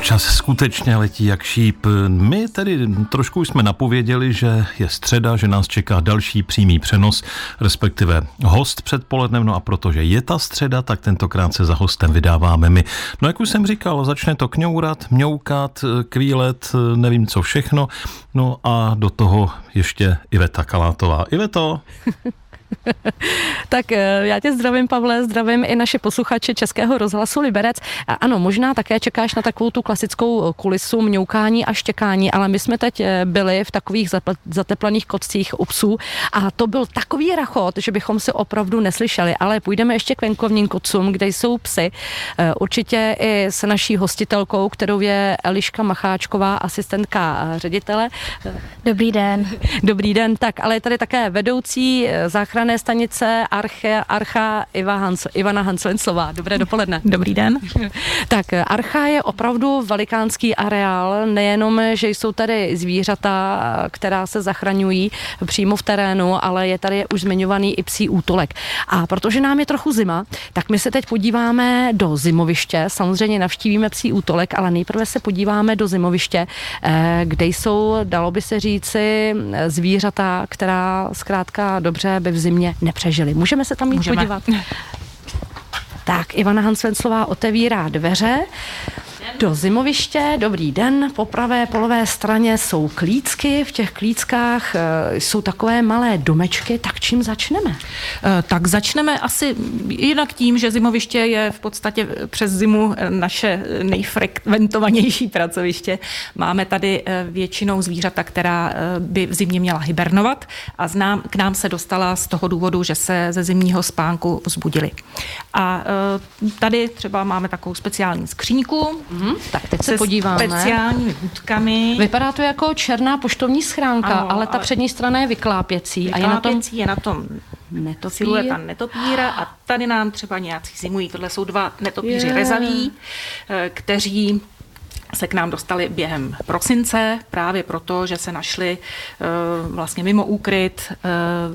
Čas skutečně letí jak šíp. My tedy trošku jsme napověděli, že je středa, že nás čeká další přímý přenos, respektive host předpolednem, no a protože je ta středa, tak tentokrát se za hostem vydáváme my. No jak už jsem říkal, začne to kňourat, mňoukat, kvílet, nevím co všechno, no a do toho ještě Iveta Kalátová. Iveto! tak eh, já tě zdravím, Pavle, zdravím i naše posluchače Českého rozhlasu Liberec. A ano, možná také čekáš na takovou tu klasickou kulisu mňoukání a štěkání, ale my jsme teď eh, byli v takových zateplených kotcích u psů a to byl takový rachot, že bychom si opravdu neslyšeli, ale půjdeme ještě k venkovním kotcům, kde jsou psy. Eh, určitě i s naší hostitelkou, kterou je Eliška Macháčková, asistentka ředitele. Dobrý den. Dobrý den, tak ale je tady také vedoucí záchranné záchranné stanice Arche, Archa Iva Hans, Ivana Hanslenslová. Dobré dopoledne. Dobrý den. Tak Archa je opravdu velikánský areál, nejenom, že jsou tady zvířata, která se zachraňují přímo v terénu, ale je tady už zmiňovaný i psí útolek. A protože nám je trochu zima, tak my se teď podíváme do zimoviště, samozřejmě navštívíme psí útolek, ale nejprve se podíváme do zimoviště, eh, kde jsou, dalo by se říci, zvířata, která zkrátka dobře by v zimě nepřežili. Můžeme se tam jít Můžeme. podívat? Tak, Ivana Hansvenslová otevírá dveře do zimoviště. Dobrý den. Po pravé polové straně jsou klícky. V těch klíckách eh, jsou takové malé domečky. Tak čím začneme? Eh, tak začneme asi jinak tím, že zimoviště je v podstatě přes zimu naše nejfrekventovanější pracoviště. Máme tady eh, většinou zvířata, která by v zimě měla hibernovat a znám, k nám se dostala z toho důvodu, že se ze zimního spánku vzbudili. A tady třeba máme takovou speciální skříňku, Mm-hmm. Tak teď se, se podíváme. speciálními budkami. Vypadá to jako černá poštovní schránka, ano, ale ta ale přední strana je vyklápěcí. Vyklápěcí a je na tom, je na tom netopír. silueta netopíra a tady nám třeba nějací zimují. Tohle jsou dva netopíři yeah. rezaví, eh, kteří se k nám dostali během prosince, právě proto, že se našli eh, vlastně mimo úkryt, eh,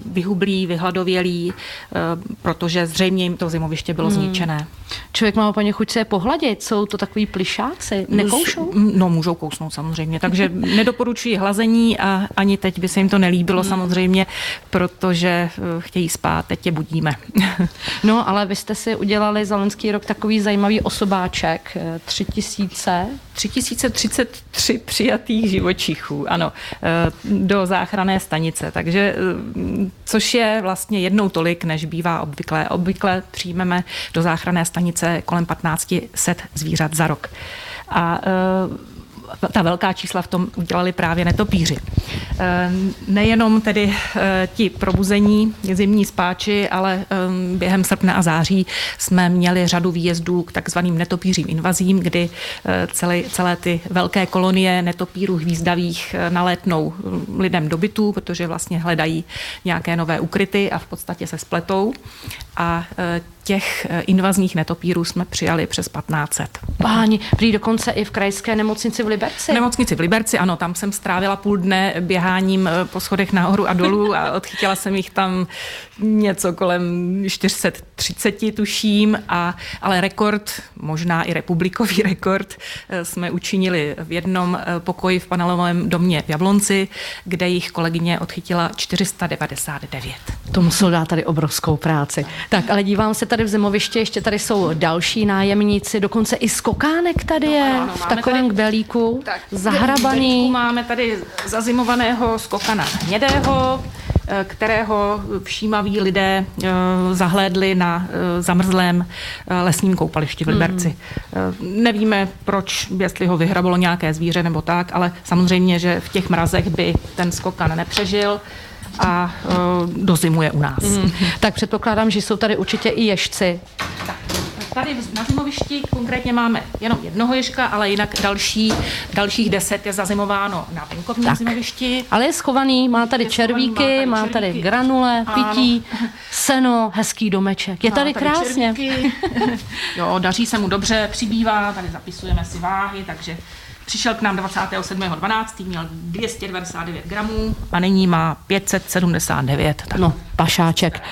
vyhublí, vyhladovělí, eh, protože zřejmě jim to zimoviště bylo hmm. zničené. Člověk má paní chuť se pohladit, jsou to takový plišáci, nekoušou? No, můžou kousnout samozřejmě, takže nedoporučuji hlazení a ani teď by se jim to nelíbilo hmm. samozřejmě, protože chtějí spát, teď je budíme. no, ale vy jste si udělali za loňský rok takový zajímavý osobáček, tři tisíce 3033 přijatých živočichů, ano, eh, do záchranné stanice. Takže, eh, což je vlastně jednou tolik, než bývá obvykle. Obvykle přijmeme do záchranné stanice kolem 1500 zvířat za rok. A eh, ta velká čísla v tom udělali právě netopíři. Eh, nejenom tedy eh, ti probuzení zimní spáči, ale eh, během srpna a září jsme měli řadu výjezdů k takzvaným netopířím invazím, kdy celé, celé ty velké kolonie netopírů hvízdavých nalétnou lidem do bytů, protože vlastně hledají nějaké nové ukryty a v podstatě se spletou. A těch eh, invazních netopírů jsme přijali přes 1500. Páni, prý dokonce i v krajské nemocnici v Liberci? V nemocnici v Liberci, ano, tam jsem strávila půl dne běháním eh, po schodech nahoru a dolů a odchytila jsem jich tam něco kolem 430, tuším, a, ale rekord, možná i republikový rekord, eh, jsme učinili v jednom pokoji v panelovém domě v Jablonci, kde jich kolegyně odchytila 499. To muselo dát tady obrovskou práci. Tak, ale dívám se tady v zimoviště, ještě tady jsou další nájemníci, dokonce i skokánek tady je no, ano, v takovém tady, kbelíku, tak, zahrabaný. Máme tady zazimovaného skokana hnědého, eh, kterého všímaví lidé eh, zahlédli na eh, zamrzlém lesním koupališti v Liberci. Hmm. Nevíme, proč, jestli ho vyhrabalo nějaké zvíře nebo tak, ale samozřejmě, že v těch mrazech by ten skokan nepřežil a uh, dozimuje u nás. Mm. Tak předpokládám, že jsou tady určitě i ježci. Tak. Tady na zimovišti konkrétně máme jenom jednoho ježka, ale jinak další, dalších deset je zazimováno na venkovním tak. zimovišti. Ale je schovaný, má tady, červíky, má tady, má tady granule, pití, ano. seno, hezký domeček. Je tady, tady krásně. jo, daří se mu dobře, přibývá, tady zapisujeme si váhy, takže Přišel k nám 27.12., měl 299 gramů a nyní má 579. Tak. No, pašáček.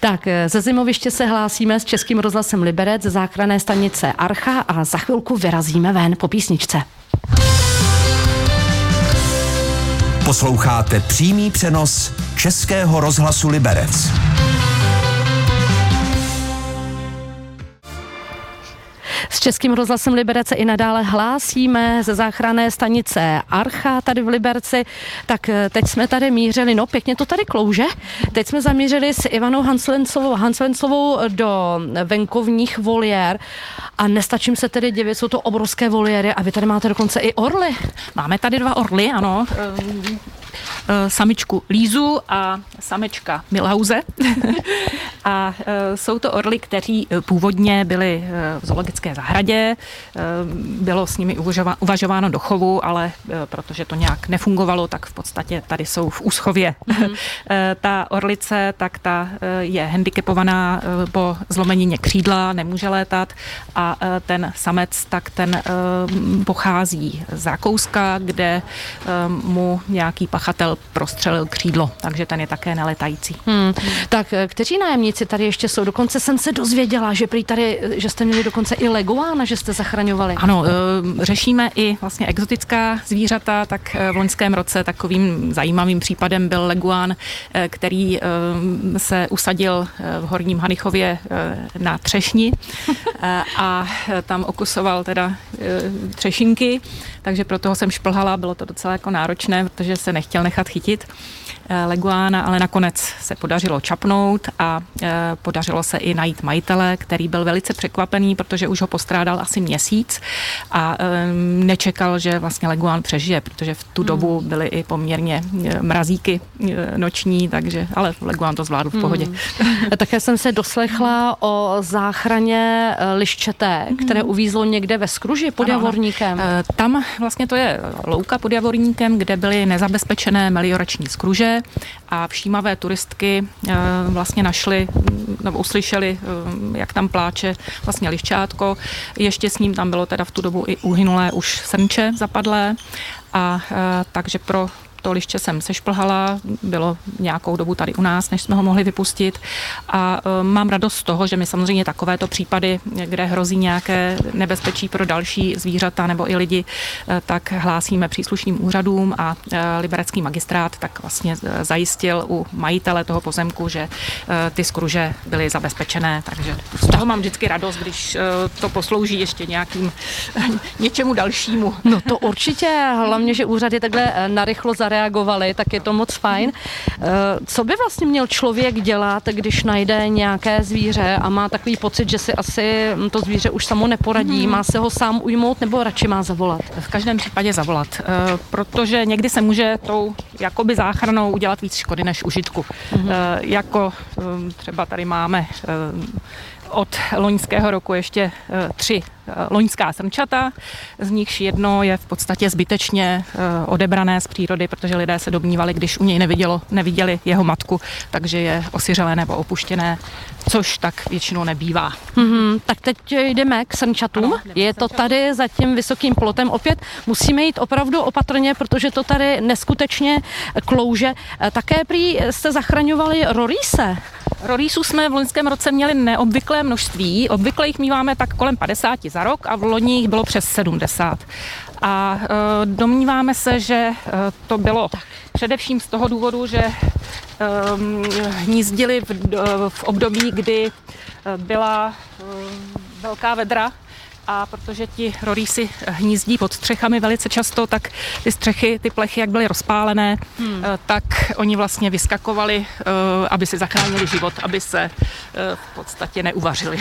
Tak, ze zimoviště se hlásíme s Českým rozhlasem Liberec ze záchranné stanice Archa a za chvilku vyrazíme ven po písničce. Posloucháte přímý přenos Českého rozhlasu Liberec. S Českým rozhlasem Liberce i nadále hlásíme ze záchranné stanice Archa tady v Liberci. Tak eh, teď jsme tady mířili, no pěkně to tady klouže. Teď jsme zamířili s Ivanou Hanslencovou, Hanslencovou do venkovních voliér a nestačím se tedy divit, jsou to obrovské voliéry a vy tady máte dokonce i orly. Máme tady dva orly, ano. Eh, samičku Lízu a samečka Milhauze. a eh, jsou to orly, kteří eh, původně byli v zoologické zahradě. Bylo s nimi uvažováno do chovu, ale protože to nějak nefungovalo, tak v podstatě tady jsou v úschově. Mm-hmm. ta orlice, tak ta je handicapovaná po zlomenině křídla, nemůže létat a ten samec, tak ten pochází z Rakouska, kde mu nějaký pachatel prostřelil křídlo, takže ten je také neletající. Hmm. Tak eh, kteří nájemníci tady ještě jsou? Dokonce jsem se dozvěděla, že prý tady, eh, že jste měli dokonce i leguána, že jste zachraňovali. Ano, eh, řešíme i vlastně exotická zvířata, tak v loňském roce takovým zajímavým případem byl leguán, který se usadil v Horním Hanichově na třešni a tam okusoval teda třešinky, takže proto jsem šplhala, bylo to docela jako náročné, protože se nechtěl nechat chytit. Eh, leguána, ale nakonec se podařilo čapnout a eh, podařilo se i najít majitele, který byl velice překvapený, protože už ho postrádal asi měsíc a eh, nečekal, že vlastně leguán přežije, protože v tu hmm. dobu byly i poměrně mrazíky noční, takže, ale leguán to zvládl v pohodě. Hmm. Také jsem se doslechla o záchraně liščeté, hmm. které uvízlo někde ve skruži pod ano, Javorníkem. Tam vlastně to je louka pod Javorníkem, kde byly nezabezpečené meliorační skruže, a všímavé turistky eh, vlastně našly nebo uslyšeli, eh, jak tam pláče vlastně liščátko. Ještě s ním tam bylo teda v tu dobu i uhynulé už srnče zapadlé a eh, takže pro to liště jsem sešplhala, bylo nějakou dobu tady u nás, než jsme ho mohli vypustit a e, mám radost z toho, že my samozřejmě takovéto případy, kde hrozí nějaké nebezpečí pro další zvířata nebo i lidi, e, tak hlásíme příslušným úřadům a e, liberecký magistrát tak vlastně zajistil u majitele toho pozemku, že ty skruže byly zabezpečené, takže z toho mám vždycky radost, když to poslouží ještě nějakým něčemu dalšímu. No to určitě, hlavně, že úřady takhle narychlo zareagují zareagovali, tak je to moc fajn. Eh, co by vlastně měl člověk dělat, když najde nějaké zvíře a má takový pocit, že si asi to zvíře už samo neporadí, hmm. má se ho sám ujmout nebo radši má zavolat? V každém případě zavolat, eh, protože někdy se může tou jakoby záchranou udělat víc škody než užitku. Hmm. Jako třeba tady máme od loňského roku ještě tři Eh, loňská srnčata, z nichž jedno je v podstatě zbytečně eh, odebrané z přírody, protože lidé se domnívali, když u něj nevidělo, neviděli jeho matku, takže je osiřelé nebo opuštěné, což tak většinou nebývá. Mm-hmm, tak teď jdeme k srnčatům. Ano, je to tady za tím vysokým plotem. Opět musíme jít opravdu opatrně, protože to tady neskutečně klouže. Eh, také prý jste zachraňovali roríse. Rorísů jsme v loňském roce měli neobvyklé množství. Obvykle jich míváme tak kolem 50 za rok a v loni jich bylo přes 70. A e, domníváme se, že e, to bylo především z toho důvodu, že e, hnízdili v, v období, kdy byla velká vedra a protože ti rorísi hnízdí pod střechami velice často, tak ty střechy, ty plechy, jak byly rozpálené, hmm. tak oni vlastně vyskakovali, aby si zachránili život, aby se v podstatě neuvařili.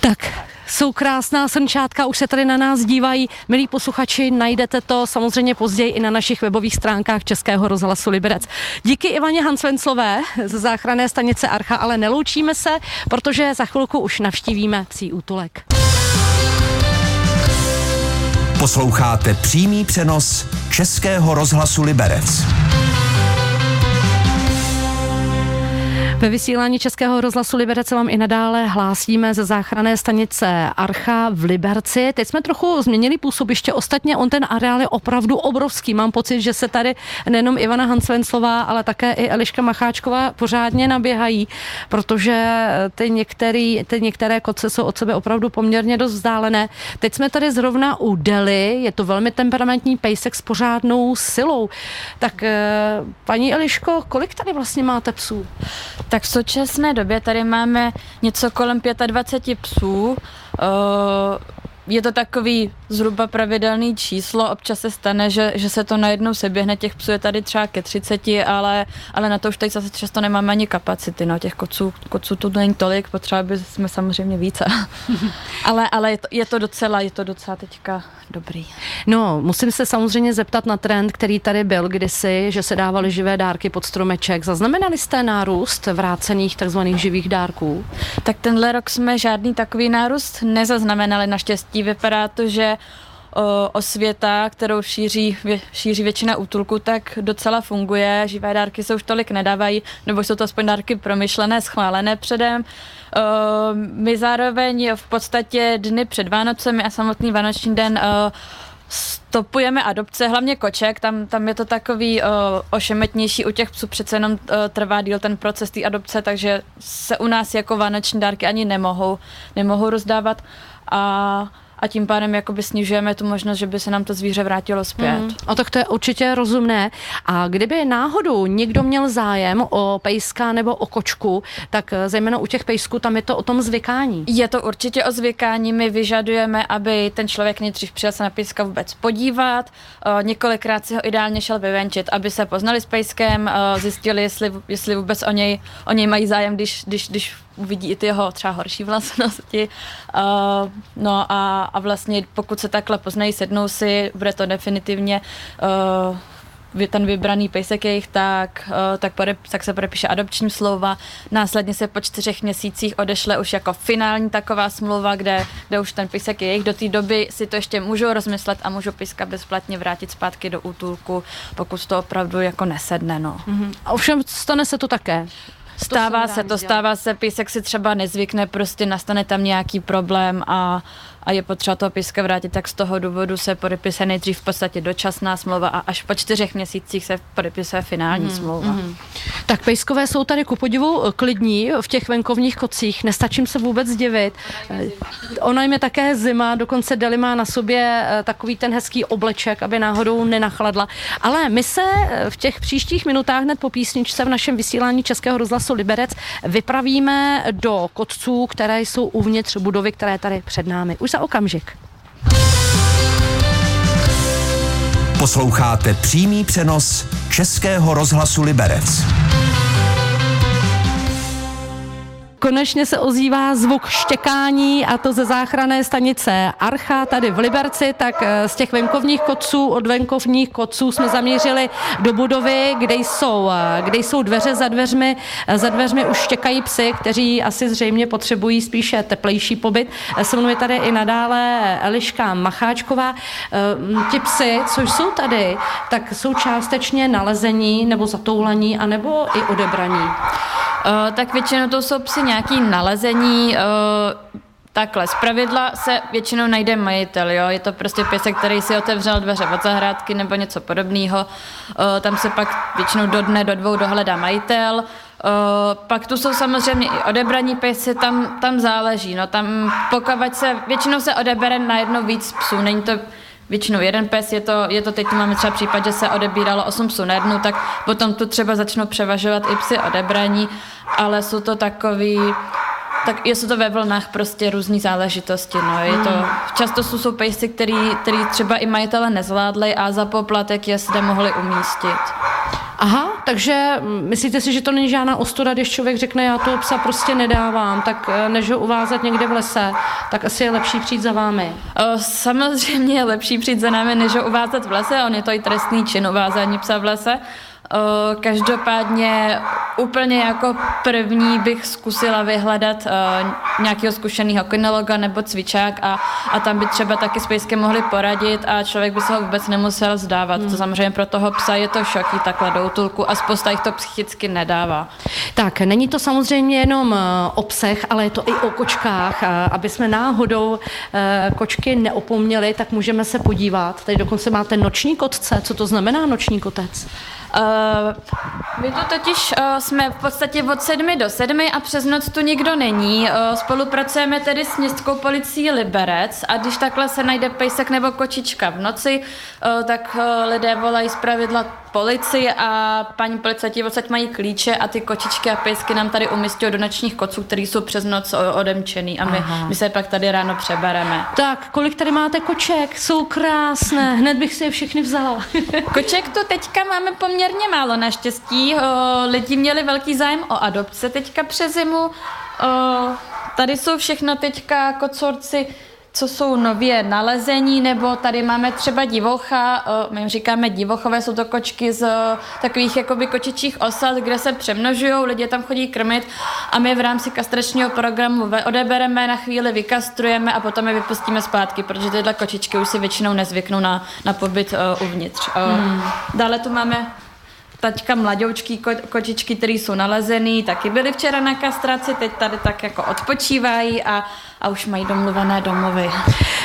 Tak, jsou krásná srnčátka, už se tady na nás dívají. Milí posluchači, najdete to samozřejmě později i na našich webových stránkách Českého rozhlasu Liberec. Díky Ivaně Hansvenclové z záchranné stanice Archa, ale neloučíme se, protože za chvilku už navštívíme psí útulek. Posloucháte přímý přenos Českého rozhlasu Liberec. Ve vysílání Českého rozhlasu Liberce vám i nadále hlásíme ze záchranné stanice Archa v Liberci. Teď jsme trochu změnili působiště, ostatně on ten areál je opravdu obrovský. Mám pocit, že se tady nejenom Ivana Hanslenclová, ale také i Eliška Macháčková pořádně naběhají, protože ty, některý, ty některé koce jsou od sebe opravdu poměrně dost vzdálené. Teď jsme tady zrovna u Deli, je to velmi temperamentní pejsek s pořádnou silou. Tak eh, paní Eliško, kolik tady vlastně máte psů? Tak v současné době tady máme něco kolem 25 psů. Je to takový zhruba pravidelný číslo, občas se stane, že, že se to najednou seběhne, těch psů je tady třeba ke 30, ale, ale na to už teď zase často nemáme ani kapacity, no, těch koců, koců tu není tolik, potřeba by jsme samozřejmě více, ale, ale je, to, je to docela, je to docela teďka dobrý. No, musím se samozřejmě zeptat na trend, který tady byl kdysi, že se dávaly živé dárky pod stromeček. Zaznamenali jste nárůst vrácených takzvaných živých dárků? Tak tenhle rok jsme žádný takový nárůst nezaznamenali naštěstí. Vypadá to, že osvěta, kterou šíří, šíří většina útulku, tak docela funguje. Živé dárky se už tolik nedávají, nebo jsou to aspoň dárky promyšlené, schválené předem. My zároveň v podstatě dny před Vánocemi a samotný Vánoční den stopujeme adopce, hlavně koček, tam, tam je to takový uh, ošemetnější, u těch psů přece jenom trvá díl ten proces té adopce, takže se u nás jako vánoční dárky ani nemohou, nemohou rozdávat a a tím pádem jakoby snižujeme tu možnost, že by se nám to zvíře vrátilo zpět. Mm. A tak to je určitě rozumné. A kdyby náhodou někdo měl zájem o pejska nebo o kočku, tak eh, zejména u těch pejsků tam je to o tom zvykání. Je to určitě o zvykání. My vyžadujeme, aby ten člověk nejdřív přijel se na pejska vůbec podívat, uh, několikrát si ho ideálně šel vyvenčit, aby se poznali s pejskem, uh, zjistili, jestli, jestli vůbec o něj, o něj mají zájem, když, když, když uvidí i ty jeho třeba horší vlastnosti. Uh, no a, a vlastně pokud se takhle poznají, sednou si, bude to definitivně uh, ten vybraný pejsek jejich, tak, uh, tak, pode, tak se podepíše adopční smlouva. Následně se po čtyřech měsících odešle už jako finální taková smlouva, kde, kde už ten pejsek je jejich. Do té doby si to ještě můžou rozmyslet a můžou pejska bezplatně vrátit zpátky do útulku, pokud to opravdu jako nesedne. No. Mm-hmm. A ovšem stane se to také. Stává to se to, stává se, písek si třeba nezvykne, prostě nastane tam nějaký problém a a je potřeba toho píska vrátit, tak z toho důvodu se podepisuje nejdřív v podstatě dočasná smlouva a až po čtyřech měsících se podepisuje finální mm, smlouva. Mm. Tak pejskové jsou tady ku podivu klidní v těch venkovních kocích, nestačím se vůbec divit. Ona jim je také zima, dokonce Deli má na sobě eh, takový ten hezký obleček, aby náhodou nenachladla. Ale my se eh, v těch příštích minutách hned po písničce v našem vysílání Českého rozhlasu Liberec vypravíme do kotců, které jsou uvnitř budovy, které tady před námi. Už za okamžik. Posloucháte přímý přenos Českého rozhlasu Liberec. Konečně se ozývá zvuk štěkání a to ze záchranné stanice Archa tady v Liberci, tak eh, z těch venkovních koců, od venkovních koců jsme zamířili do budovy, kde jsou, eh, kde jsou dveře za dveřmi. Eh, za dveřmi už štěkají psy, kteří asi zřejmě potřebují spíše teplejší pobyt. Se mnou je tady i nadále Eliška Macháčková. Ti psy, co jsou tady, tak jsou částečně nalezení nebo zatoulaní, anebo i odebraní. Uh, tak většinou to jsou psy nějaký nalezení, uh, Takhle, z pravidla se většinou najde majitel, jo? je to prostě pěsek, který si otevřel dveře od zahrádky nebo něco podobného. Uh, tam se pak většinou do dne, do dvou dohledá majitel. Uh, pak tu jsou samozřejmě i odebraní pěsy, tam, tam záleží. No, tam pokud se, většinou se odebere na jedno víc psů, není to většinou jeden pes, je to, je to teď tu máme třeba případ, že se odebíralo 8 psů na jednu, tak potom tu třeba začnou převažovat i psy odebraní, ale jsou to takový, tak jsou to ve vlnách prostě různé záležitosti. No. Je to, hmm. často jsou, jsou pejsy, který, který třeba i majitele nezvládli a za poplatek je zde mohli umístit. Aha, takže myslíte si, že to není žádná ostuda, když člověk řekne, já toho psa prostě nedávám, tak eh, než ho uvázat někde v lese, tak asi je lepší přijít za vámi. Samozřejmě je lepší přijít za námi, než ho uvázat v lese, on je to i trestný čin uvázání psa v lese, Uh, každopádně úplně jako první bych zkusila vyhledat uh, nějakého zkušeného kinologa nebo cvičák a, a tam by třeba taky s pejskem mohli poradit a člověk by se ho vůbec nemusel zdávat. Hmm. To samozřejmě pro toho psa je to šoký takhle do útulku a spousta jich to psychicky nedává. Tak, není to samozřejmě jenom o psech, ale je to i o kočkách. Aby jsme náhodou kočky neopomněli, tak můžeme se podívat. Tady dokonce máte noční kotce. Co to znamená noční kotec? Uh, my tu totiž uh, jsme v podstatě od sedmi do sedmi a přes noc tu nikdo není. Uh, spolupracujeme tedy s městskou policií Liberec a když takhle se najde pejsek nebo kočička v noci, uh, tak uh, lidé volají z policii a paní policajti odsaď mají klíče a ty kočičky a pejsky nám tady umístějí do nočních koců, které jsou přes noc odemčený a my, my se pak tady ráno přebereme. Tak, kolik tady máte koček? Jsou krásné, hned bych si je všechny vzala. Koček tu teďka máme poměrně málo naštěstí. O, lidi měli velký zájem o adopce teďka přes zimu. O, tady jsou všechno teďka kocorci co jsou nově nalezení, nebo tady máme třeba divocha, my jim říkáme divochové, jsou to kočky z takových jakoby kočičích osad, kde se přemnožují, lidé tam chodí krmit a my v rámci kastračního programu odebereme, na chvíli vykastrujeme a potom je vypustíme zpátky, protože tyhle kočičky už si většinou nezvyknou na, na pobyt uh, uvnitř. Uh, hmm. Dále tu máme taťka mladoučky ko, kočičky, které jsou nalezený, taky byly včera na kastraci, teď tady tak jako odpočívají a a už mají domluvené domovy.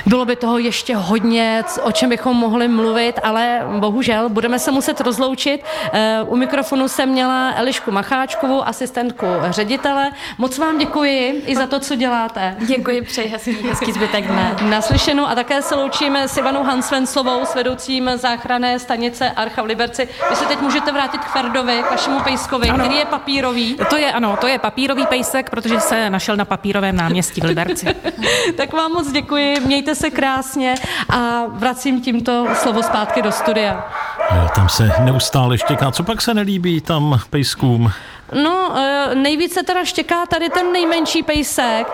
Bylo by toho ještě hodně, o čem bychom mohli mluvit, ale bohužel budeme se muset rozloučit. Eh, u mikrofonu jsem měla Elišku Macháčkovou, asistentku ředitele. Moc vám děkuji i za to, co děláte. Děkuji, přeji hezký, hezký zbytek dne. Naslyšenou a také se loučíme s Ivanou Hansvenslovou, s vedoucím záchranné stanice Archa v Liberci. Vy se teď můžete vrátit k Ferdovi, k vašemu pejskovi, ano. který je papírový. To je, ano, to je papírový pejsek, protože se našel na papírovém náměstí v Liberci. tak vám moc děkuji, mějte se krásně a vracím tímto slovo zpátky do studia. Jo, tam se neustále štěká. Co pak se nelíbí tam pejskům? No, eh, nejvíce teda štěká tady ten nejmenší pejsek.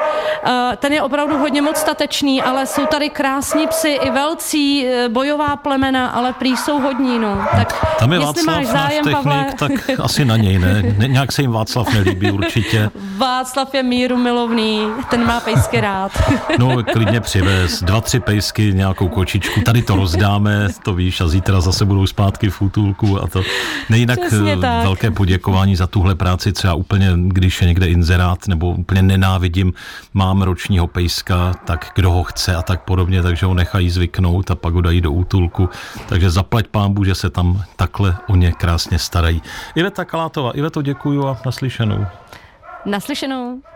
Eh, ten je opravdu hodně moc statečný, ale jsou tady krásní psy i velcí, eh, bojová plemena, ale prý jsou hodní, no. Tak Tam je Václav máš zájem, technik, Pavle... tak asi na něj, ne? ne? Nějak se jim Václav nelíbí určitě. Václav je míru milovný, ten má pejsky rád. no, klidně přivez dva, tři pejsky, nějakou kočičku, tady to rozdáme, to víš, a zítra zase budou zpátky v útulku a to nejinak velké poděkování za tuhle práci třeba úplně, když je někde inzerát nebo úplně nenávidím, mám ročního pejska, tak kdo ho chce a tak podobně, takže ho nechají zvyknout a pak ho dají do útulku. Takže zaplať pámbu, že se tam takhle o ně krásně starají. Iveta Kalátová, Iveto děkuju a naslyšenou. Naslyšenou.